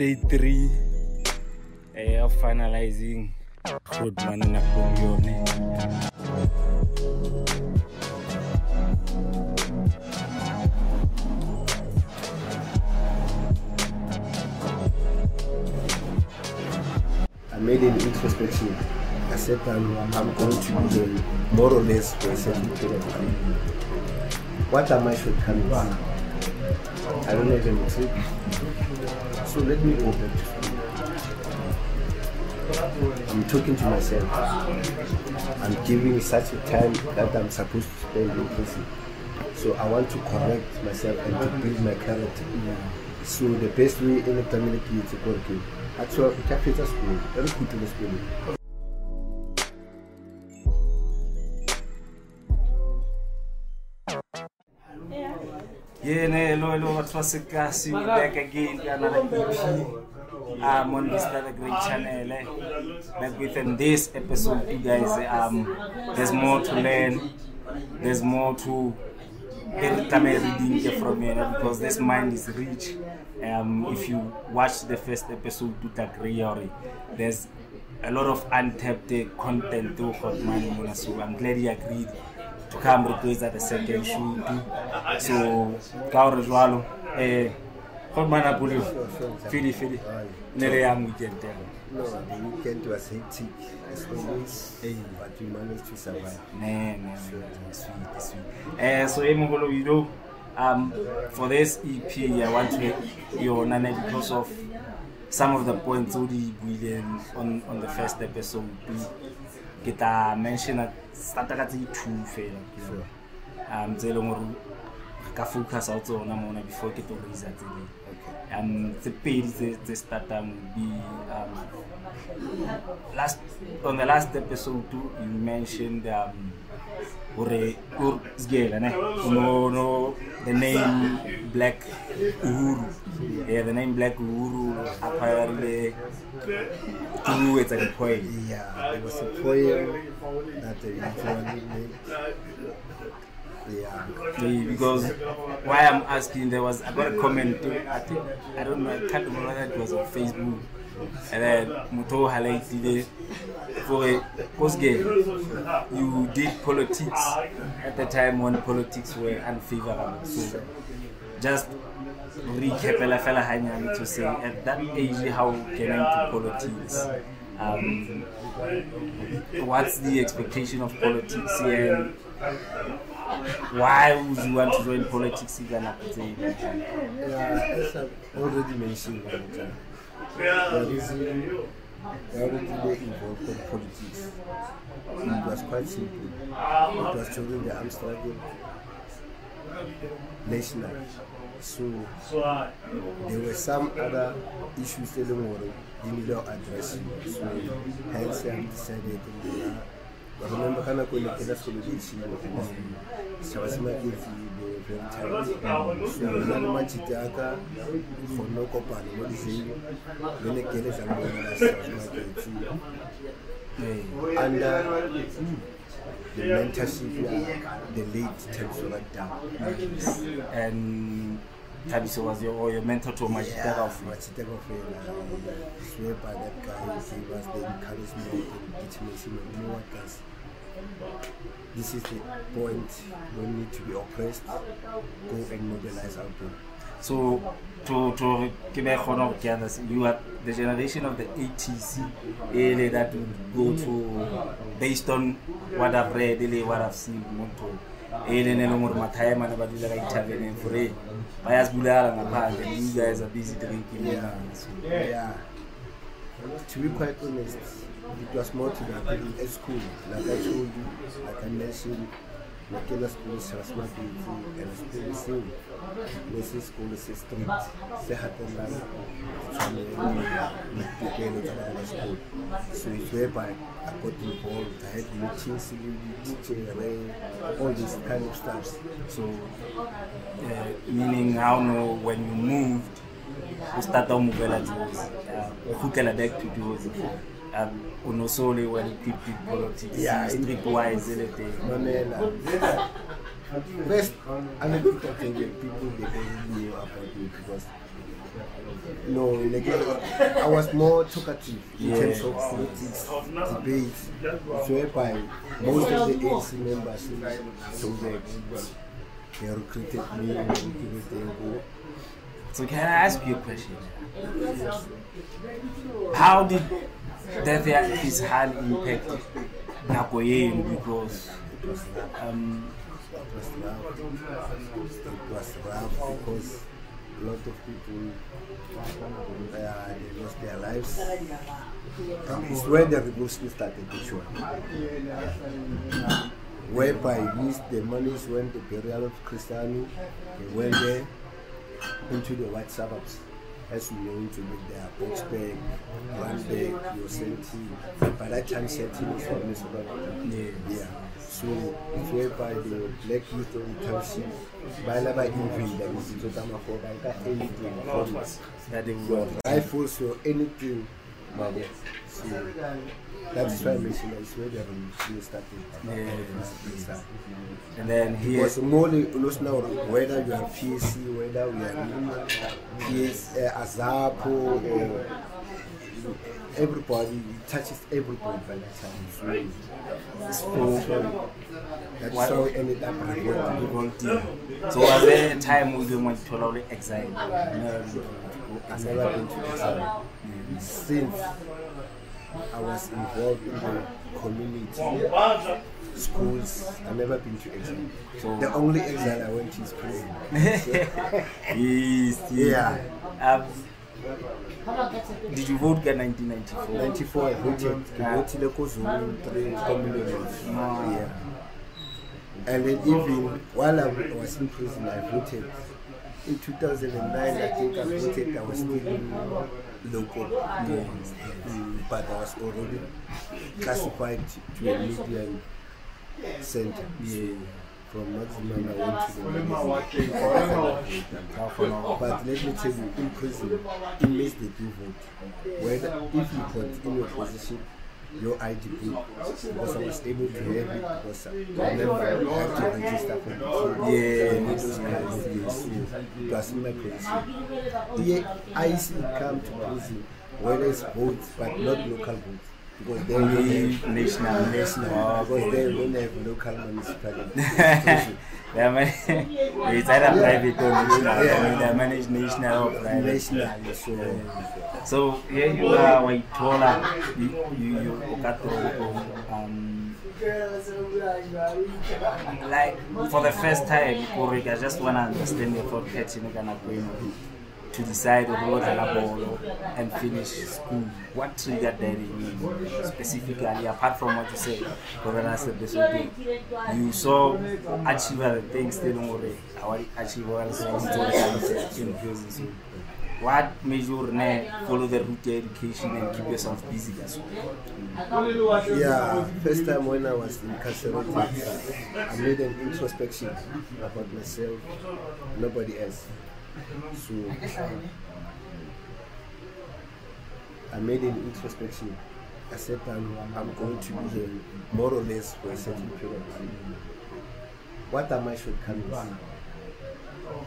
day three eh, I am finalizing Grootman na Komione. I made an introspection. I said I'm, I'm going to be there more or less a period of time. What are my shortcomings? I don't any trick. So let me back. I'm talking to myself. I'm giving such a time that I'm supposed to spend in prison. So I want to correct myself and to build my character. So the best way in a family is to go to actual capital school, very good to the school. Yeah, ne, hello, hello, what's it, guys? We back again with another EP. Um, on this other great channel, eh? Back within this episode, you guys. Um, there's more to learn. There's more to every time I reading from here because this mind is rich. Um, if you watch the first episode, you agree already. There's a lot of untapped content to Hot Money Mona, so I'm glad you agreed to come replace at the second shoot. So, Kaoro Jwalo, eh, Hot Money Bulio, Fili Fili, Nere Young Weekend. eh. No, the weekend was hectic as always, Hey. but we managed to survive. Ne, ne, ne, sweet, sweet. Uh, so, Emogolo, you know, um, for this EP, I want to you know, because of some of the points already brilliant on, on the first episode. Ke tla mention a starta ka tse di two fela um tse e leng gore re ka focus o tsona mona before ke to raisa tse dingwe um tse pedi tse startang be um last on the last episode you mentioned um Ur Zgela, ne? No no the name Black Uhuru. Yeah, the name Black Uhuru apparently to it's a point. Yeah, there was a poem that they usually make. Yeah. Because why I'm asking there was I got a comment I think I don't know I can't remember whether it was on Facebook and then Muto highlighted for a post game you did politics. At the time when politics were unfavorable. So just recap fela fela hanyane to say at that age how came into politics? Um, what's the expectation of politics? Here why would you want to join politics at the Yeah, as I've already mentioned I already involved in politics, it was quite simple. It was during the struggle, national. So there were some other issues that were didn't know addressing. So hence I decided to I remember kana ko le kena solution sa ba sema ke sa ba under the mentorship the late Thabiswa Down and Tabiso was your, or your mentor to Majita of Machita Gofela, swear by that guy, he was the encouragement. This is the point we need to be oppressed, go and mobilize our people. So to to ke be kgona go ke you are the generation of the 80s ele that would go to based on what I've read ele what I've seen motho ele ne leng gore mathaema ne ba dula ka ithaveneng fore ba ya zibulala ngaphandle and you guys are busy drinking Yeah. Yeah. To be quite honest, it was more to that at school. Like I told you, like I mentioned, Makela school is smart and the same. Mrs. school is strict. Say happen like school. So it's whereby I got involved. I had meetings with teaching and all this kind of stuff. so uh, how no when you moved o starta o movela jozi o kgutlela back to jozi um, o no so le well equipped politics Yeah, street wise ele teng Mamela, First, I don't think I think people they don't knew about me because no, like I was more talkative in Yeah. terms of politics, debates. It's whereby most of the ANC members Joburg they recruited me, them. So can I ask you a question? How did death ya his hand impact nako yenu because It um, It was rough. It was rough because a lot of people uh, they lost their lives. It's where the revolution started, actually. Whereby these the monies went to burial of Cristiano, they went there into the white suburbs. As we know to make their box bag, run bag, your senti. By that time, senti was almost about Yeah. yeah. So it's whereby the black youth on township, by laba invade, and it's just a matter of anything from that they your were rifles or anything. But that's why I mentioned that it's where the revolution started. Yeah. and then here Because more lose now whether you are PSC, whether we are PS, uh, Azapo, or everybody it touches everybody by that time. So, so that's What- how we ended up revolting. revolting. So was there a time we didn't want to tolerate exile? No. I've never been to exile. Since I was involved in the community, schools, I've never been to exile. So The only exile I went to is prison. yes, Yeah. Um, did you vote in 1994? 94 I voted Kiboti Leko Zulu 3 community. Ah. Yeah. And then even while I was in prison I voted. In 2009 I think I voted I was still local. Mm, but I was already classified to a median center. Yeah. From maximum I went to the median. But let me tell you, in prison, inmates they do vote. Whether if you put in your position your ID book, because I was able to have it because I I had to register for the Yeah. and those kinds of things. So it in my position. Yeah, I see it come to prison, whether it's votes, but not local votes. Because they have national. national, because they don't have local municipality. They man- it's either private or national. Yeah. I mean, they manage national or private. national, so. So here you are, Waitola, you you you Okato, um, like for the first time, Korek, I just wanna understand your thought catching going to decide on what ball and finish school. What triggered that in you specifically, apart from what you said, Corona said this will do. You saw achieve the things still more achieve in prison. So what made you follow the route education and keep yourself busy as well? Yeah, first time when I was incarcerated, I made an introspection about myself, nobody else. So um, I made an introspection. I said I'm, I'm going to be here more or less for a certain period of time. What are my shortcomings?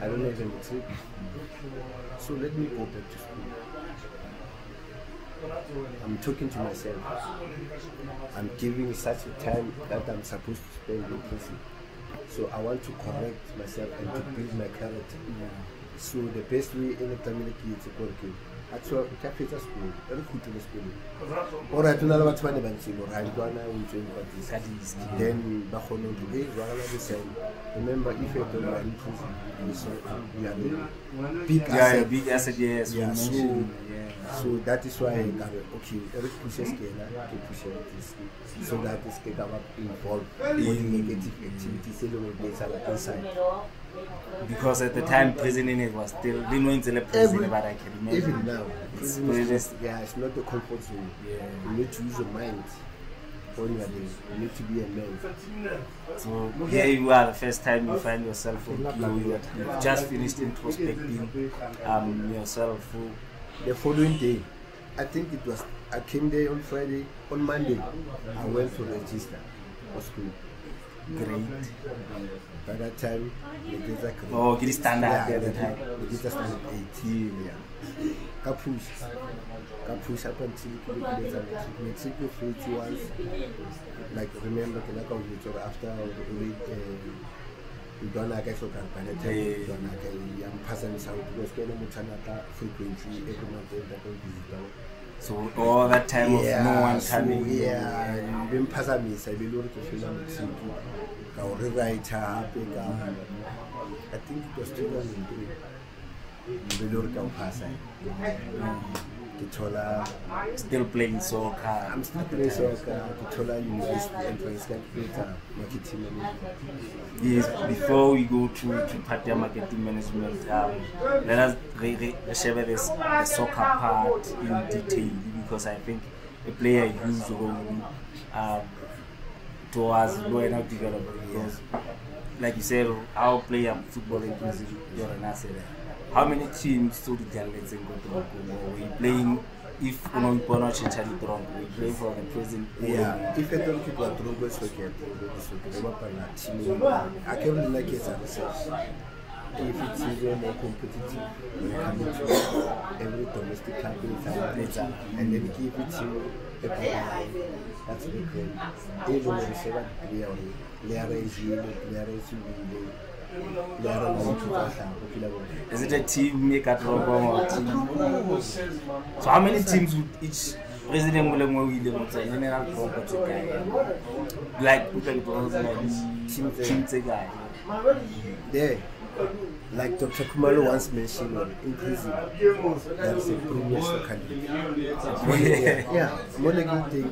I don't have a matric. So let me go back to school. I'm talking to myself. I'm giving such a time that I'm supposed to spend in prison. So I want to correct myself and to build my character. So the best way in the community is to work actually ka fetsa sekolo e re khutile sekolong ore tona le batho ba ne ba ntse gore ga dikwana o ntse Ka patisa disk. then ba kgone go hey jwagala the same remember if you don't in prison you say we are the big Yeah, asset. big asset, yes. we Yeah, so- mentioned, yeah. So that is why I got it. Okay, every pushes Kena to push this. So that is Kena involved in negative activities along with data like inside. Because at the time, prison in it was still, we know it's a prison, but I can remember. Even now, It's prison yeah, it's not the comfort zone. Yeah. You need to use your mind when you are there. You need to be a man. So here you are, the first time you find yourself you have just finished introspecting um, yourself. The following day, I think it was, I came there on Friday. On Monday, I went to register for school. grade by that time tsa grade Oh, ke di-standard Yeah, at the ne time. ke- ne ke tsa standard eight yeah. Ka push. Ka push up until ke be ke letsa matric matric ke fetse once like remember ke la ka o jwetsa gore after ntwana ka e hlokang by that time Eh. ntwana ka ya mphazamisa because ke ene motho a nata frequently every month e nta ka o so all that time of no one coming. yeah be mphazamisa e be le gore ke fela motsiki ka o rewriter gape ka i think it was two thousand three. E be le gore ka o phasa still playing soccer. I'm still playing soccer. University entrance ka ke marketing management yes before we go to to part ya marketing management um, let us re, re, re share this the soccer part in detail because i think a player huge role um, towards wena development because like you said our player football inclusive you're an asset. How many teams so di jalletseng ko toropong or we playing if o no ipona o change ditoropo we play for the present? Yeah. If e tlo ke tloa tronko e soke tronko e soke re bapala team a ke re nna ke etsa research if it's even more competitive. When it comes to every domestic in Africa and then give it to a that's the great leng gore se ba player gore player jele player subile player le ntho tsa hlago ke la bona Is it a team e team So how many teams would each president mo le mo ile mo tsa general proper tse kae? Like tla iposa team team tse kae? there like Dr. Kumalo once mentioned on inclusive there is a premier soccer league yeah yeah molecular thing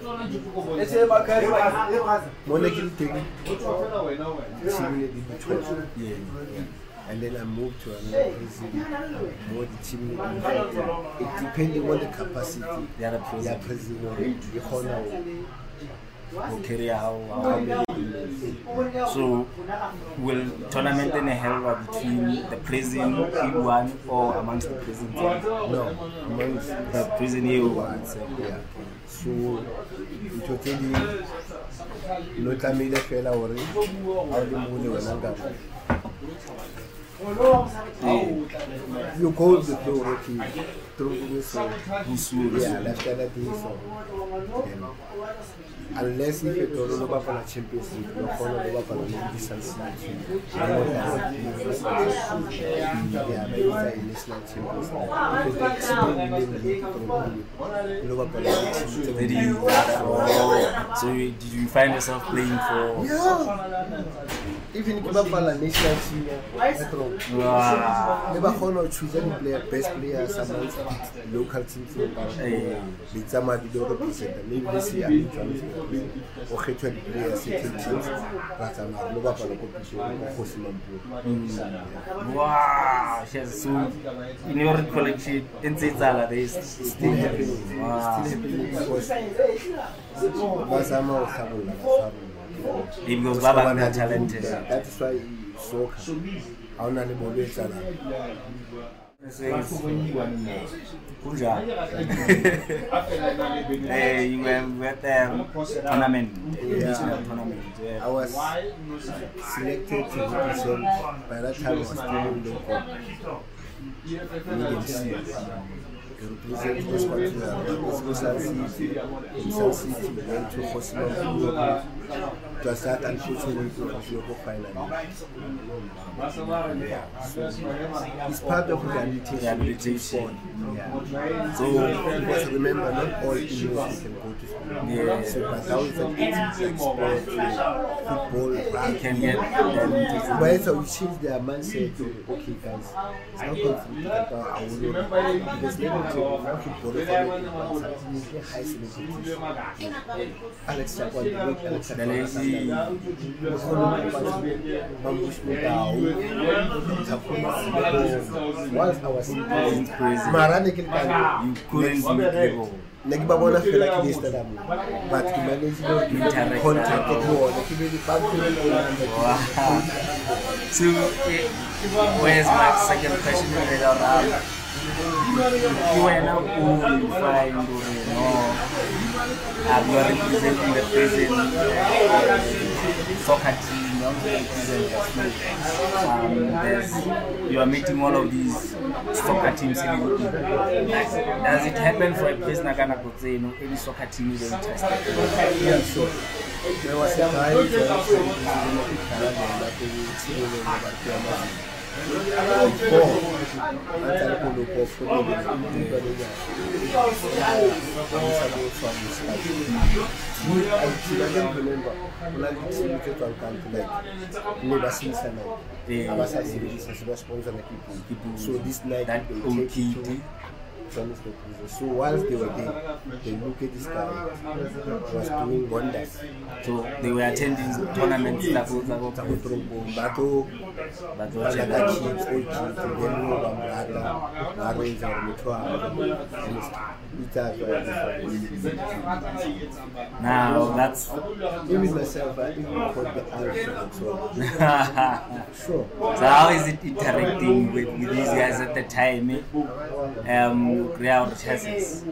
molecular thing team ne di 12 Yeah. and then I moved to another prison more the team ne di 14 it depending on the capacity The other prison. ya prison gore e kgona Go carry how how how many inmates. So will tournament then held between the prison E1 or amongst the prison teams? no amongst The prison E1. yeah. so ntho tse no tlamehile fela gore ga o le mole wena nka you go the flow gore ke tronkong so yeah lefta that day so and unless if et ole lo bapala champions league lo kgona lo bapala le di-Sun Yeah, maybe it's national champions league If it's like small winning league, tronkong, lo bapala le di-team tse Did you, so you, did you find yourself playing for Yeah. Even ke bapala national team ya Petron. Wow. Le ba kgona ho choose the player best players amongst local teams tse ba. Eh. Di tsamaya di lo represent maybe le se a bitswang o kgethwa di players tse teams ba tsamaya lo bapala ko pitso ko Kgosi Mampuru. Wow, yes. So in your recollection, in Zizala, there is Still happening. Wow. Still happening because ba zama ho hlabolla ba hlabolla. Because Baba are talented. That is why soccer. Ha ona le bolo e tsalang. Kunja. Eh, you were the tournament, national tournament. I Yeah. was selected to represent, by that time I was still in the medium. To represent this country, I was Sun City, in Sun City, went to Hosman It was that unfortunate to Hosman finally. Yeah. So it's part of rehabilitation. Rehabilitation. Yeah. So, Because remember, not all English can go to school. Yeah. So, but now it's it's like sport, football, you rugby. can get But so we change their mindset to okay guys, it's not conflict about our because they don't take now football for me high celebrities. Alex Chapman, Alex the lazy. Once I was in prison, prison. Marane ke le ka- You couldn't be able. ne ke ba bona fela ke le stadium but ke manage le Interact. contact ke bona ke be le ba ke le Wow. So, eh, where's my second question later on? You were now qualified to know um, you are representing the prison uh, soccer team, represent um, you are meeting all of these soccer teams in does it happen for a person like Anna Kotzeno, any soccer team is interested? Yeah, there was a time were about to Before, until Polo Pop, Polo I don't remember. When I did see it on camp, like, never seen Sana. Yeah. I was asking this as a sponsor, like, people. So this night, That they old take kid. it to Johannesburg prison. So whilst they were there, they look at this guy was doing wonders. So they were attending tournaments that was Tsa go toropong, ba tlo but ba tla ka kids, old kids, and then mo ba mo rata, ba arrange gore motho and it's- it's a joy. now that's Even myself, I even caught the and so on. so how is it interacting with, with these guys at the time eh? um Real chances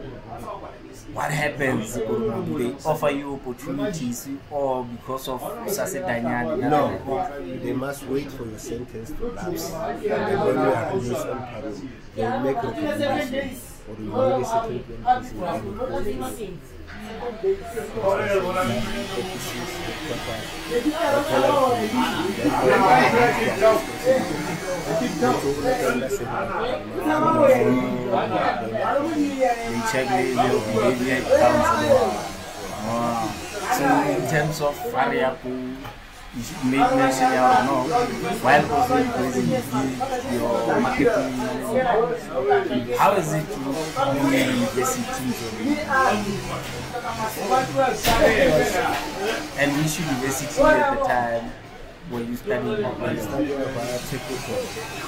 what happens they offer you opportunities or because of Sase Danyani No, they must wait for your sentence to lapse. And then when you are released on parole, they will make recommendations or you will certain places and report you. they check the, behavior it a. in terms of variable no, while your marketing how is it to be in university and which university at the time were you studying I studied about technical.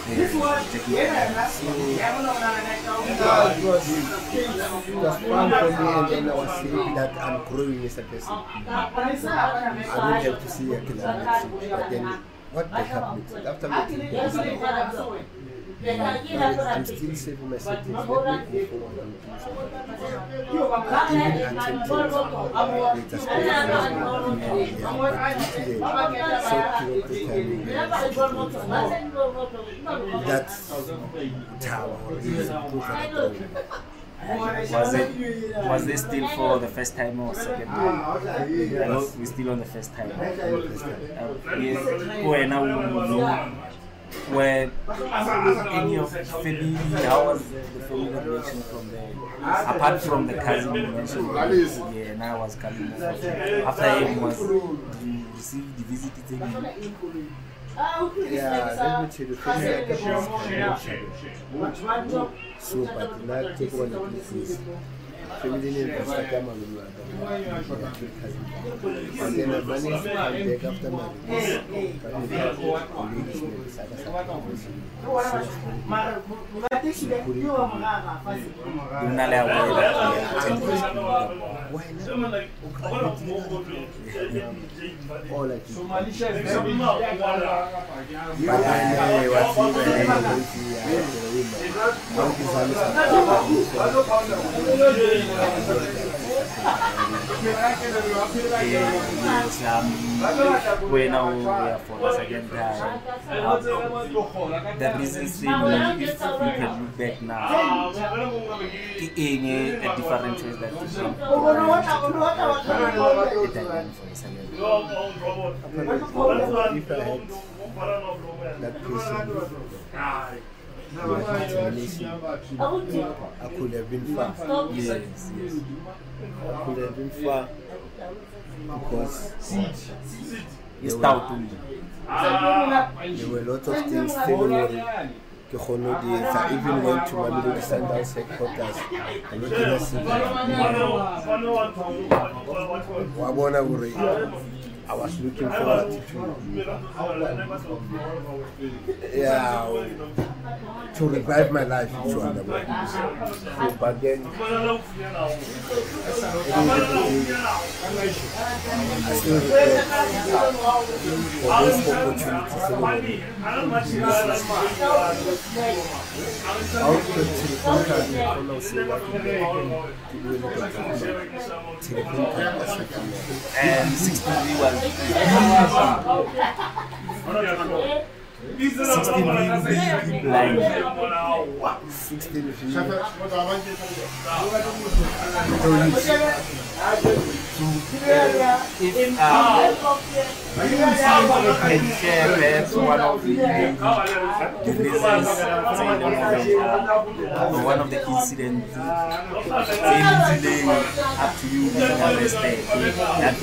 Yeah, technical. Yeah, it was, it. Was fun for me and then I was seeing that I'm growing as a person. I don't have to see a killer. next week, but then what the happened after making the I'm still saving my sentence. Let me go forward and do something. I even attempted later school. Yeah, but due to the short period of time, that's tower is proof at all. Was it was this still for the first time or second time? I know we're still on the first time. Uh, yes. When I was where any of family, how was the family relation from there? Apart from the cousin you mentioned, yeah, and I was coming over. After him was you received the visit again. Yeah, let me tell you, family like that is financial. So, but not take one of these things. Family name was Takama And then I managed to come back after my release. Coming back, the ladies name is Saka Saka University. She was very She put it in You not aware that you attended school. Why not? All I do. But then what's even crazy, you know, how this one is Yes, um, when I was for the second time, um, the reasons you know, if you can look back now, in a, a different choice that at that for the second time. if I had that person, I could have been far. Yes, yes. I could have been far because It's stout to me. there were a lot of things telling me ke kgone di etsa. Even went to Mamelodi Sundowns headquarters wa bona hore I was looking forward to yeah to revive my life. So, but then I still for those opportunities. I'll put of say what do. Card, telephone card, And 63 was 16 views blind. 16 views. If um, can share perhaps one of the, or one of the incidents in delaying up to you being arrested that uh,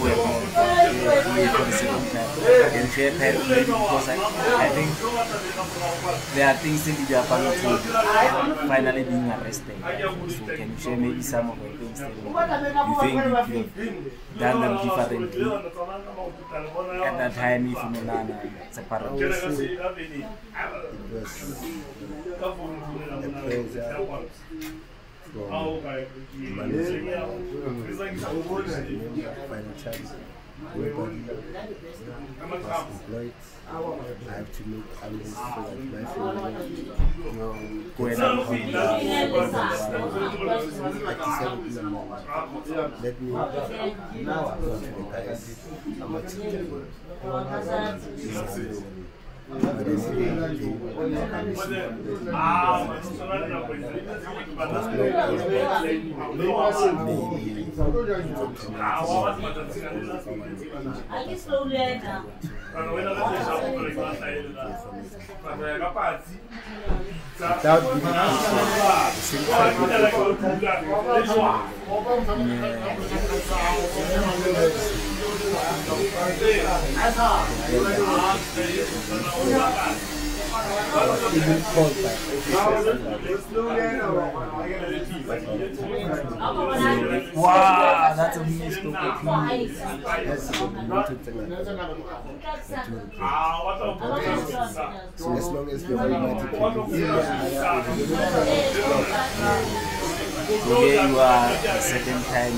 for the second time. Can share perhaps because I, I think there are things in Japan to finally being arrested. So can you share maybe some of the things that you think you could have done them differently at that time if you know it's a separately? It was a pressure from management, financially, nobody was employed. I have to make amends so that my family um, When gets I'm a home, At 7 in the morning, let me go to the guys. How much it is? But they say Wow, that's a. Yes, they want to. So as long as the Almighty people in the So here you are, the second time.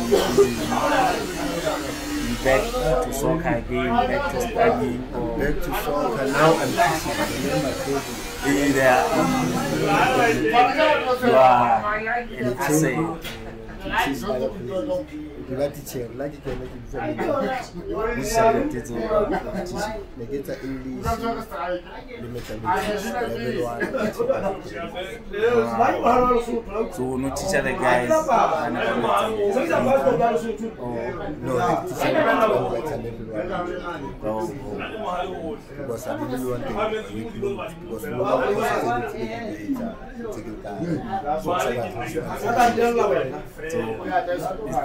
back to soccer again, back to studying, or back to soccer now I'm teaching I'm my coach. you there, you are an asset. Teach other players. Ngati chair, you can make it very Which subject is over? Negeta English, limeta level one. So no teacher the guys No, like teacher limeta level one. oh, Because I didn't want the curriculum, because nobody was to make it later. Take it down.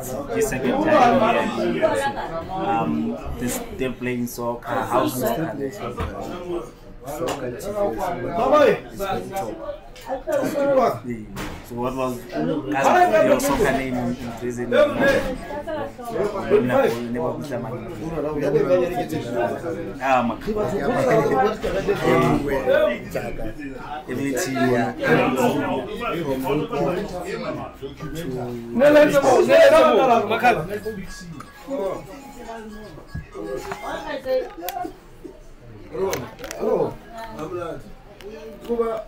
So it's the second time here. Um, this they're playing soccer. How's soccer? there? Soccer TV is very top. So what was as your soccer name in in prison? You never, you never put them on.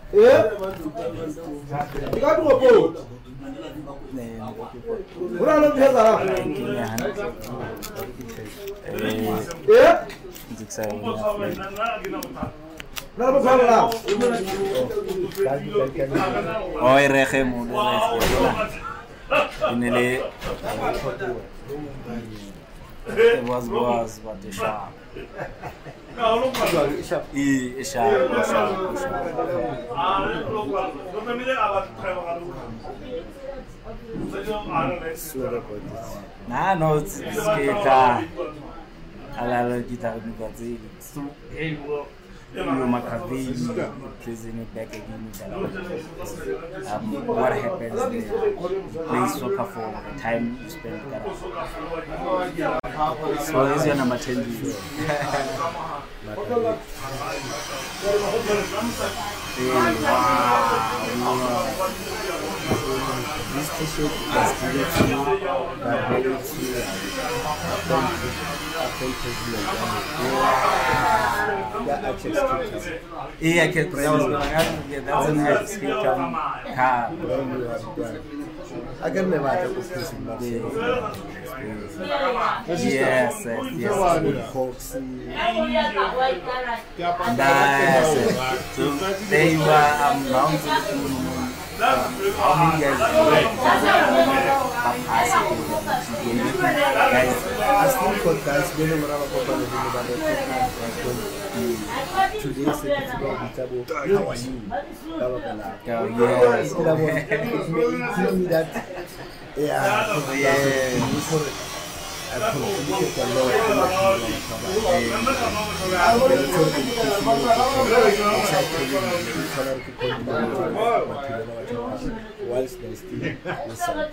We are never getting around. Ah, Mak- Everywhere, Jaga. every team. Oh, irege mo, irege. Inele. It was was but nano sikeka alala jitanikazili you Maccabee prison back again. Um, what happens there? Play soccer for the time you spend. So, this is your number 10. Institute das Direção da Venezuela, e aquele programa, os melhores de 10 anos, que é um carro, took Yeah, I can. That was going on. Yeah, that's a nice Cape Town car. When we were done, a ka nne batla ko person ba se Yes, yes, yes. Hawks Nice. So there you are. Um, Mount uh, how many guys do you have passed? Guys, I still got guys bene mara ba kopana le ba ba today se ke ba bitsa bo how are you ka ba kana go, yes. Ila bo it made me that yeah Yeah. I communicate a lot with my whilst they're still inside.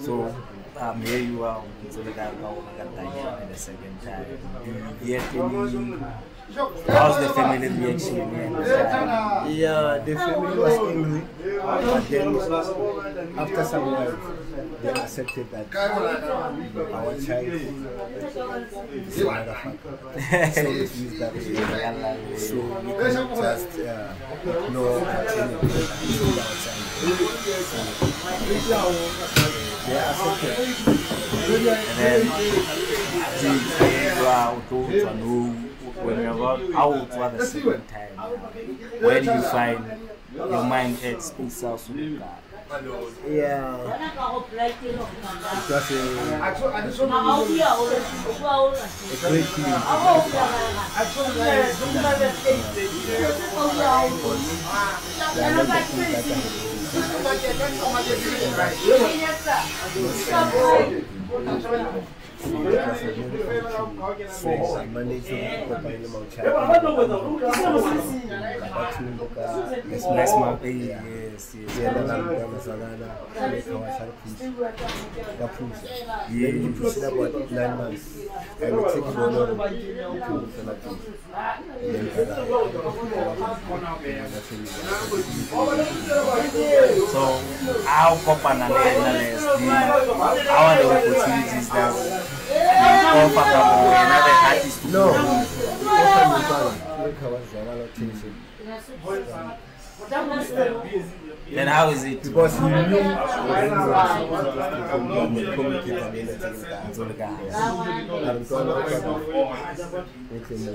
So um, here you are. So the guy go Magatanya the second time. Do you get any? How's the family reaction? Yeah. The family was angry, but then after some while, they accepted that our child is a motherfucker. so we- so we cannot just uh. And then know when you're about out for the second time? Where do you find your mind at space out so God? Yeah, it was a, a great feeling. So I managed to go by the Mount Let's bless my baby. Yes, yes. Yena ngambona zakala lekawashara push yaphuza Yeah. And So, how kopana le na le how are the opportunities that you offer kabo another artist to no go? ofa mntwana lekawazakala tension Then how is it to because he knew when he was supposed to communicate and everything to the guy? abantwana eklena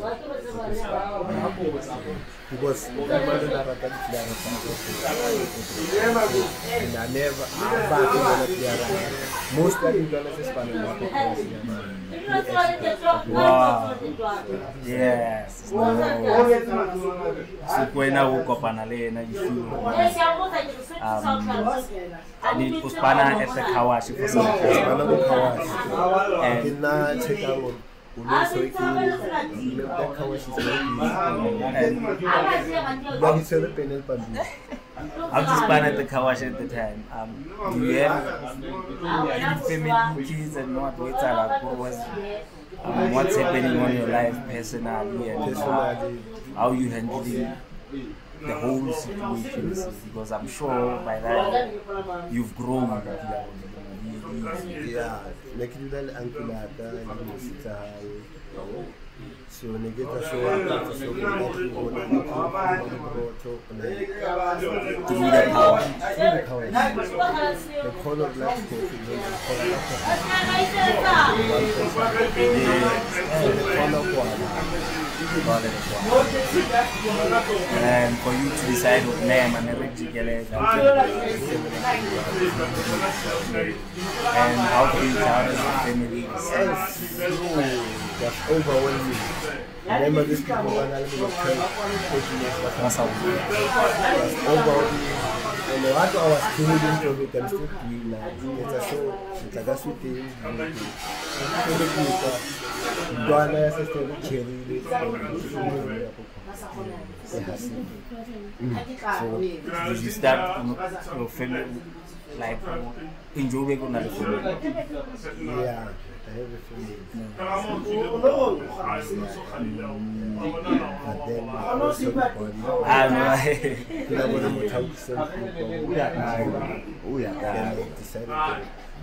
because ukamane narata difilara and I never abaki ngona filiara most of intwana sesifana Wow. Yes. No. So kwena go kopana le yena you feel um I need to spana at the kawashi for some time. bana bokhawashi And ke nna check out uleso ke le khawashi se and ba di tsere panel pambi I was just spana at the kawashi at the time. Um do you have any family kids and what what's like what was um, what's happening on your life personally and uh, personally how you handling the whole situation because I'm sure by that you've grown. yeah ne ke dula le uncle ata le mositsa hae so ne ke tla show up so ke tla go bona le botho na To be the power. the power the call of black coffee the call of coffee the call of water And for you to decide what name and everything together. And how to as a family. That's overwhelming. Remember this people were not able to tell That's how That's overwhelming. And what I was told into it, I'm still doing now. It's a show. It's a gas with things. Dwana ya sister Cherry. So did you start your family like enjoying on the family? Yeah. I have a family. But then I also got I know. Kila mwana mtauki sana kwa Uya kaya. Uya Then kaya. I decided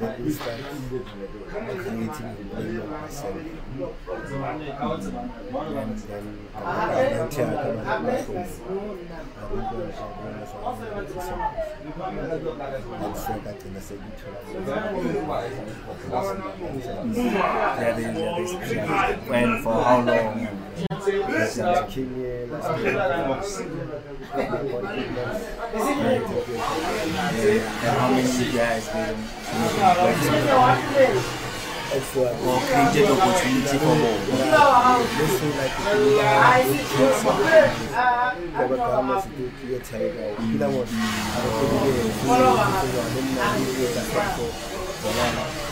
let me start creating a of. And then and for how long Yes, I came here last year. and how many guys did Extra. or created opportunity for more. This is like a good chance. Kaba kama siku kia chaiga. Kila mtu anakuja but not on a permanent in the business and stuff and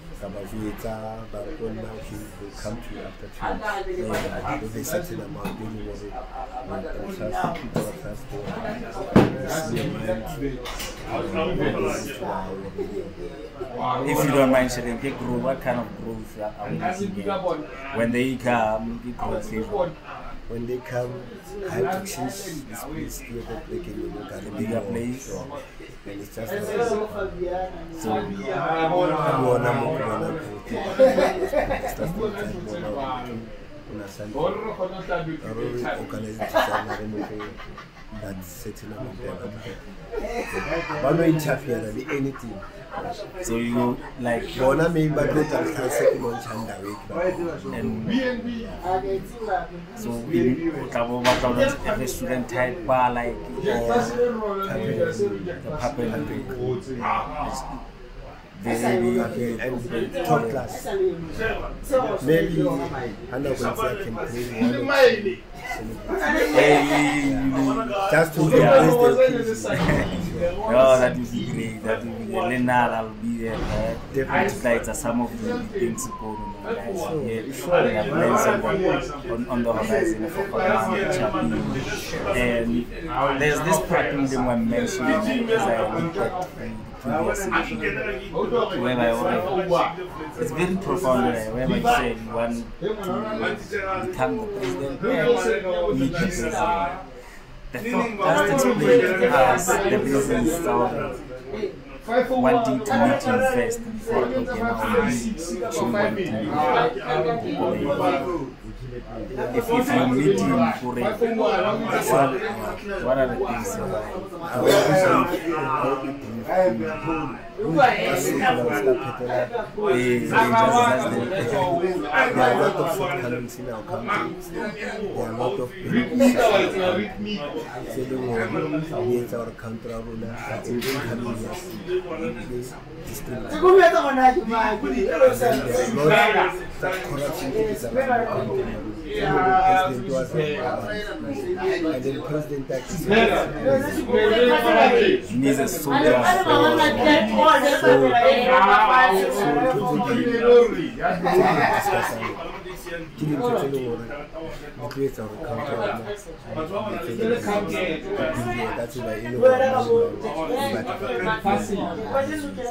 Kabavita, Barakona, he will come to you after two years. Uh, with a certain people if you don't mind sharing get grow what kind of growth are we when they come it when they come, I have to change this place here that they can look at the Bigger place. And it's just like so kuona mkuona kuna sana arori organization remote that setting up there bano interfere with anything. So you like bona maybe but let us translate in on chanda week and so in tabo ba tabo every student type ba like uh, the puppet very and top class maybe hana kwenza can bring one or two hey you just to Yeah. embrace the occasion Oh, that would be great. That would be great. Leonard, I'll be there. Right? Definitely. Like uh, some of the things you go to guys. Yeah, we have plans on the, on, on the horizon for Panama, Chapi. And there's this pattern that I'm mentioning as I look at the previous interview, where I it's very profound, right? where I said you want to become the president, and oh, meet the president. The thought just explained us the reasons of wanting to meet him first before talking about you actually want to if, if you meet him for a, what, what are the things uh, be brief. I will be brief. they, they just There are a lot of shortcomings in our country. There are a lot of people selling against our country. But in the coming years, discriminate. There is that corruption that is around the country. The president was and then the president that he needs a soldier Killing for what the our country. That's why you know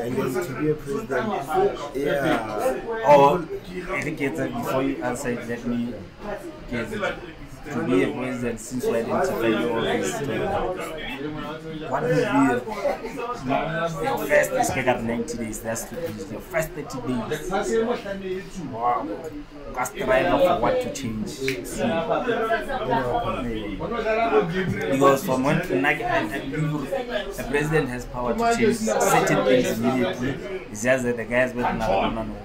and then to be a president, yeah. or uh, before you answer it, let me it. to be a president since you identify all this what will be your, your first is get up 90 days. That's to be your first 30 days. Wow. The right for what to change. See, because from when like, I, believe the president has power to change certain things immediately. It's just that the guys with no, no, no.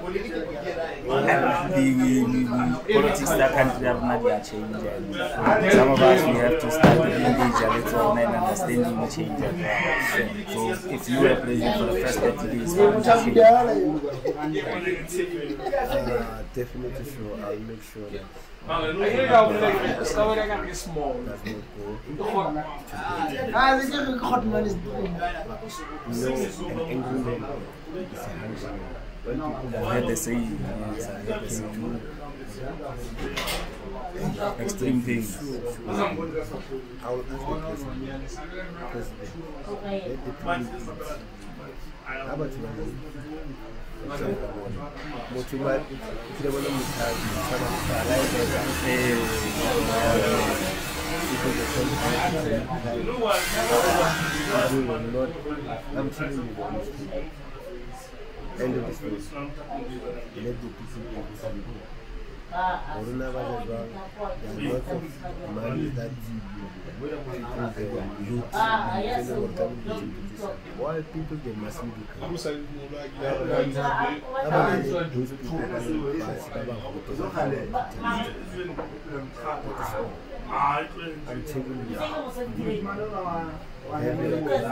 The, the, the politics that country have not yet changed. And some of us, we have to start to engage a little and understanding the change as. So if you were president for the first 30 days, how would you feel? Uh, definitely sure. I'll make sure that Legal, moleque. Essa hora é que é small. does not go Ah, this is hot man is doing. no an angry man is a hungry man. I've heard the saying, yes, I've heard the saying. Extreme things. I will ask the president, president, let the people. How about you? Motho ba kile bona mothabi tshwana le fala e etsa Eh, people dey tell you how to say it. You will not I'm telling you. end of this week, let the peaceful investigation Corona was about the work of money that you the youth and the work Why people get massive because those people are will pass, that will vote. I'm telling you, having a blind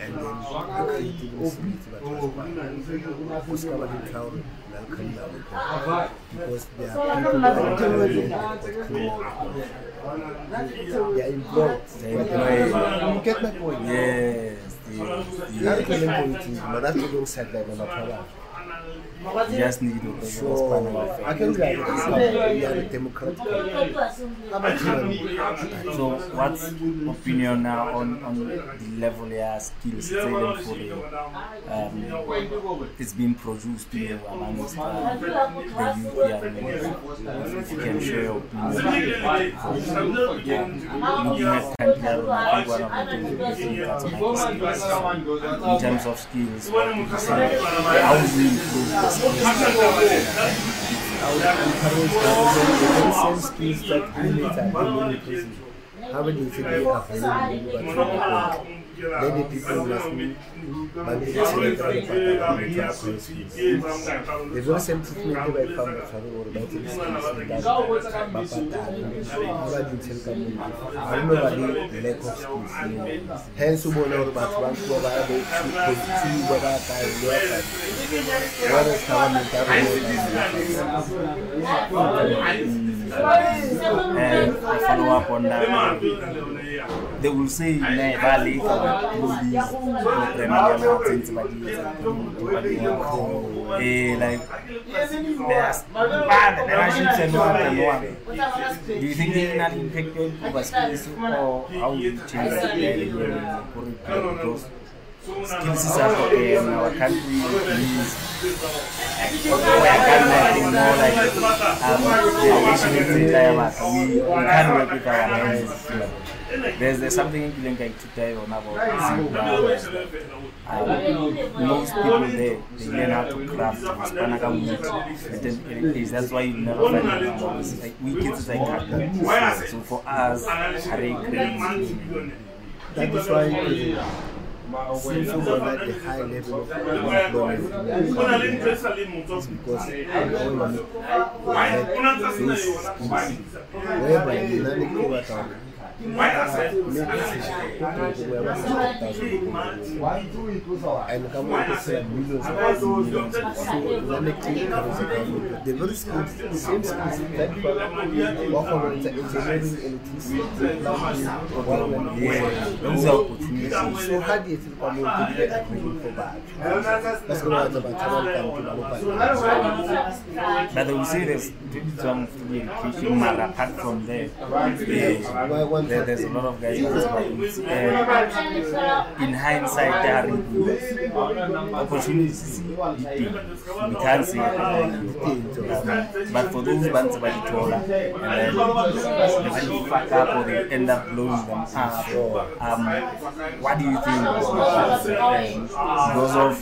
and then creating a spirit that was who's covered in cloud and criminal record. because there are people that are covered in criminal record. They are involved. They employ- You get my point? yes, yes, Not yes. killing politics, but not to go side like on a power. You just need to So I can realize we are a democratic country. How about you? So, what's your opinion now on, on the level of skills training for the, um, it's being produced here amongst uh, the youth here? If you can share your opinion. Looking at country, I think one of the things we see that's like skills. In terms of skills, what would you? How we improve skills? I would encourage the same skills that inmates are given in. How many available but Let the people must be manage to select the pattern to acquire skills. The very same treatment they found the travel or about the skills and that Bapatano, about the intel community. I don't know about the lack of skills. Hence, we know about one who are able to continue what I can work What is government and I follow up on that. They will say, "Nah, Bali, police program ya matsense ba di etsa community ba di eh like there's bad relationships and what and what. Do you think they not impacted over skills or how you change because skills okay in our country is are kind of acting more like um, dialogue. We, can't work with our hands. There's, there's something in today on about Zimbabwe. Most people there, they learn how to craft Spanaka wood. Then it is, that's why you never find it. Like, we kids like carpenters. So for us, are? That is why uh, since we were at the high level of employment is because we had those skills whereby the nanny was our and to the very skills, the same skills that on engineering, electricity, are opportunities. so how do you feel come on to get go on to the But they will say there's free education, apart from there, eh, there, there's a lot of guys. Uh, in hindsight, there are opportunities. We can't say it. But for those the dollar, and then they fuck up or they end up blowing them up. Um, what do you think? Because of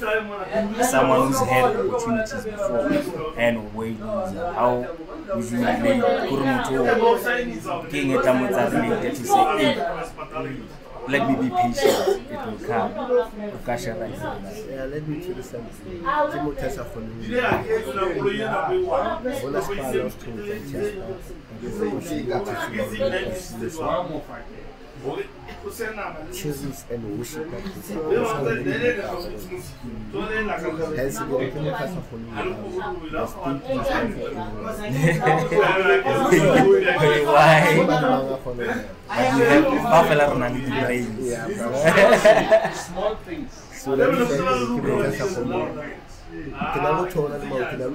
someone who's had opportunities before and loser, how would you relate? Kurumuto, king at related to say, hey, let me be patient. It will come. O ka Yeah, let me tell you something. Ke motho a sa kgoneng ho of two and worship that Hence, ke re ke motho a sa kgoneng ho why Ba bang a kgona ho ya. but we have ba fela re na le di-brains. Yeah, but- Small things. so let me tell you, ke motho a sa kgoneng ke na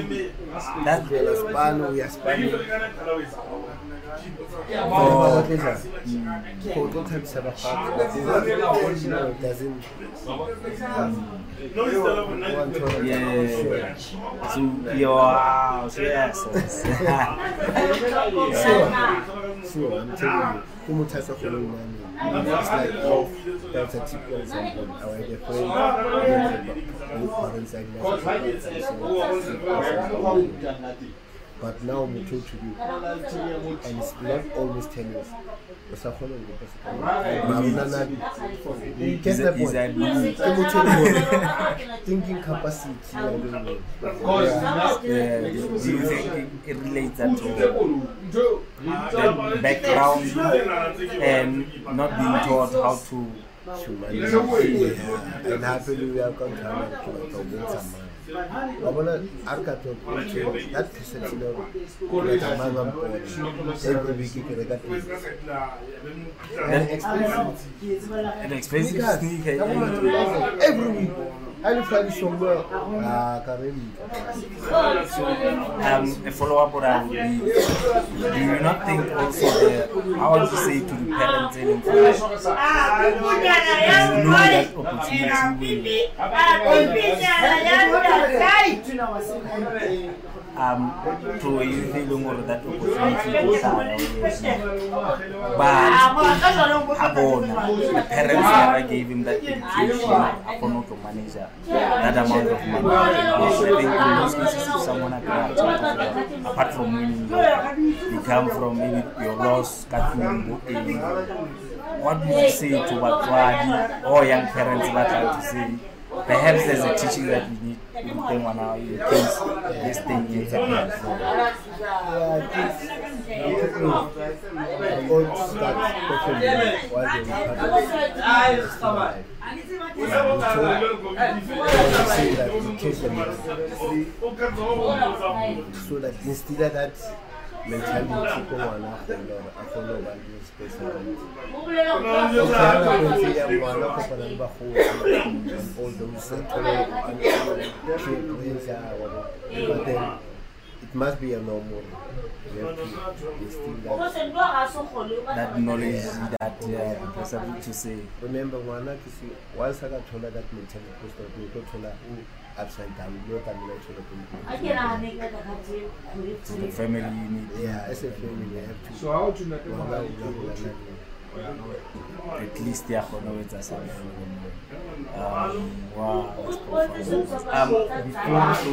le thola le mao ke na le yeah that Vela spano uya spano for go tlo thabisa bagatsi doesn't yeah so wow so yes. Sure, I'm telling you. A mane. It's like oh, that's a typical example. Friend who But now I'm talk to you. And it's not almost 10 years. O sa kgona ho lepa sekolo. Mara ona na di- You the that is point. that blue Ke motho leng hore thinking capacity I don't. Yeah. yeah do you think it, it relates that to the background and not being taught how to Yeah. And happily we are controlling to win some money. I wanna arka to that perception of like a man on board. Every week you can get and expensive. an expensive sneaker Every week. I look like somewhere. Ah, Karim. um, a follow-up what I would be, do you not think also the, I want to say to the parents and influence, you know that opportunity will, um, to feel more that opportunity come, but Abona, the parents never gave him that education, Apono to manage that amount of money. Yes, I think in most cases, someone to apart from winning, you come from maybe your loss, cutting what would you say to Batwadi or young parents that are to say? Perhaps there's a teaching that we need to bring on our kids. This thing is happening. Yeah, this. All start performing while they were part of say that in case them so that instead of that mentality ko ngwana a kgone hore a kgone ho ba le special o kgona go tseya ngwana kopana le bagolo and all those uh, thole peer but then it must be a normal we have to instill that That knowledge, that uh, possibility to say, remember ngwana ke se once a ka thola that mentality ko start o tlo thola o upside down lo ka nna thola ko to the family unit. yeah as a family you have to So how to not ngwana o dula ho lana at least kgona ho etsa something um wow um before so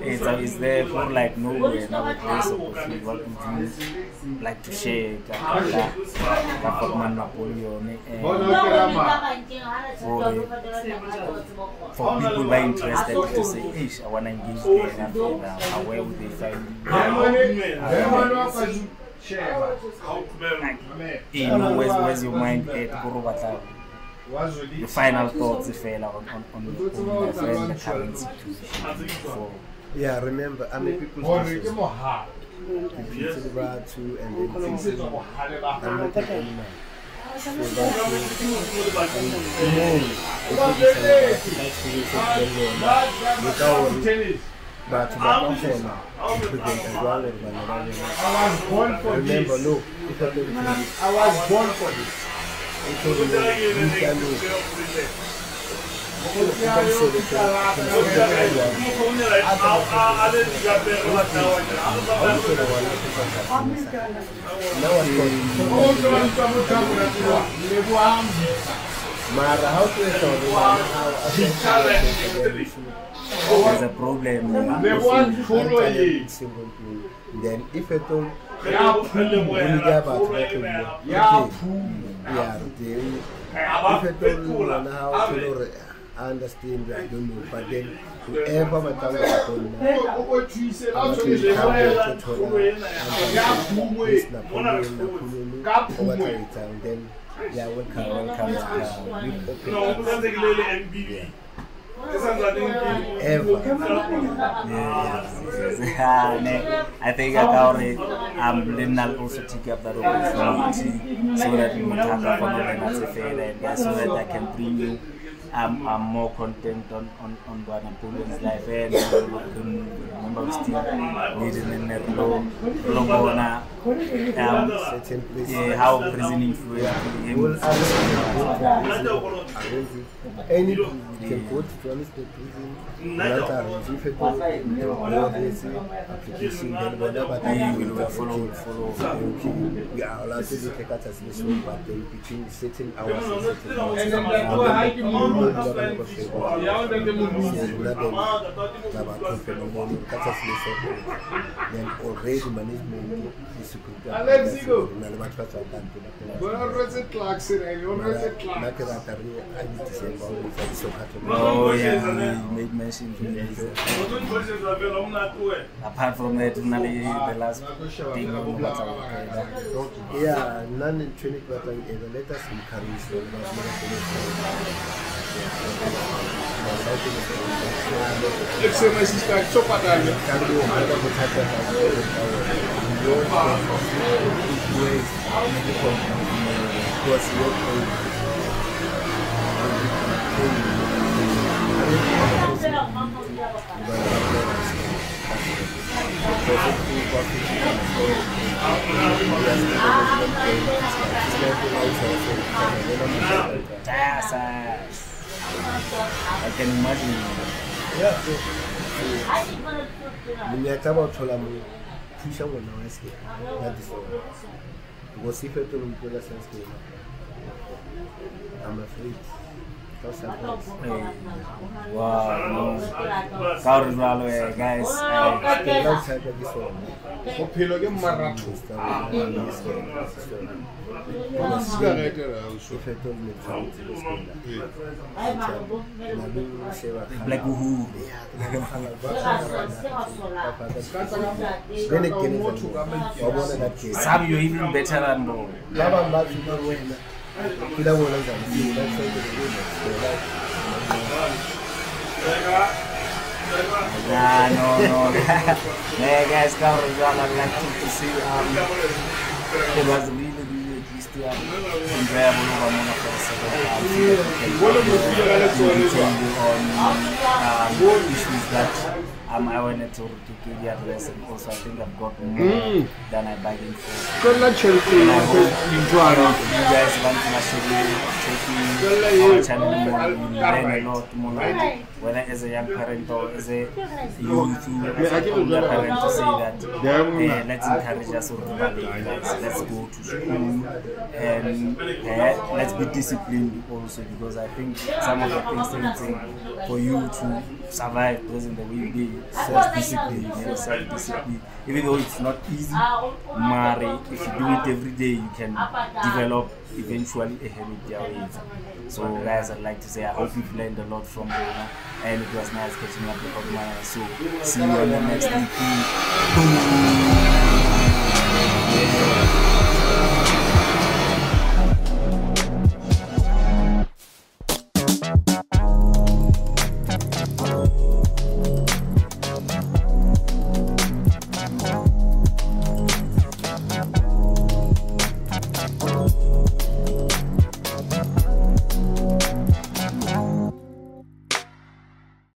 is, is there for like nowhere now a place of coffee what would you like to share ka ka ka Grootman Napoleon eh, eh, and eh, for people who are interested to say ish I want to engage there and after that where would they find you you know where's, where's your mind at Koro batla your final thoughts fela on, on, on, on my friend the current situation for yeah remember i'm a people's person people to the and then people i'm not a animal so that you know if you decide to without batho ba ka kgona ho preventa jwang hore bana ba lena remember no if I don't I was born for this. mara ha o tlo etsa hore ngwana hao a there's a problem segompieno then e fetong bonile ya batho ba tlo bua yeah. Then fetong ngwana ha o thole hore I understand I don't know but then whoever batlang go kgona a batlo ikgabo tlo thola Napoleon Napoleon o batla ho etsang then yeah welcome welcome uh, with open arms yeah ever. Ah, ne, I think I got it. Um, then also took up that opportunity so that we can have a as a fair and so that I can bring you um, um, more content on on on what Napoleon's life. And um, remember we still needing in the low low bona um yeah, how prison influenced him. All others arrange any you can go to prison not arrange if you go to this application then whatever Yeah, they we will follow follow. okay we are allowed to take a translation but then between certain hours and certain hours And then that boy, I can move. yeah Yeah, then the move. then already management is Alex, you go. na le batho ba tswang kantle ba teng. But I read it Clarkson, and you read it nna ke Clarkson. rata re a di-december o etsa di-soccer tournament. Oh yeah, we made mention to this. Apart from that, Nali, the last thing we want to talk yeah nna ne ntho e ne ke batlang e etsa let us encourage them ba bona Let's say my sister, chop at that. kanti o hata because your Yes, I can imagine. monyetla ba o thola mo thusa ngwana wa se all because if pull us as I'm afraid Because sometimes Hey, wow, no. Ka hore jwalo, guys, ke la tsaka ke sona Bophelo ke mmaratho. Cigarette ra o so. Black Uhuru. Then again, wa bona that case. Some you even better than Bo. ba bang ba tseba wena ke la bona jang ba tsaya Nah, no, no. hey, guys, ka hore jwalo, I'd to, see, um, it was really, really least, um, enjoyable over mona for a second. Um, so that we can Bona bophelo ka letsole tell jwang. you on um, issues that um, I wanted to, to give you address and also I think I've got more than I bargained for. Tjhelete And I hope you. guys want to actually taking our channel more, you learn a lot more, whether as a young parent or as a youth, as a older parent to say that eh, let's encourage us to guys, let's go to school and eh, let's be disciplined also because I think some of the things for you to survive because in the weekday, self discipline, you know, self discipline. Even though it's not easy, marry, if you do it every day, you can develop eventually a habit There is. So, guys, I'd like to say I hope you've learned a lot from me, and it was nice catching up with you So, see you on the next EP.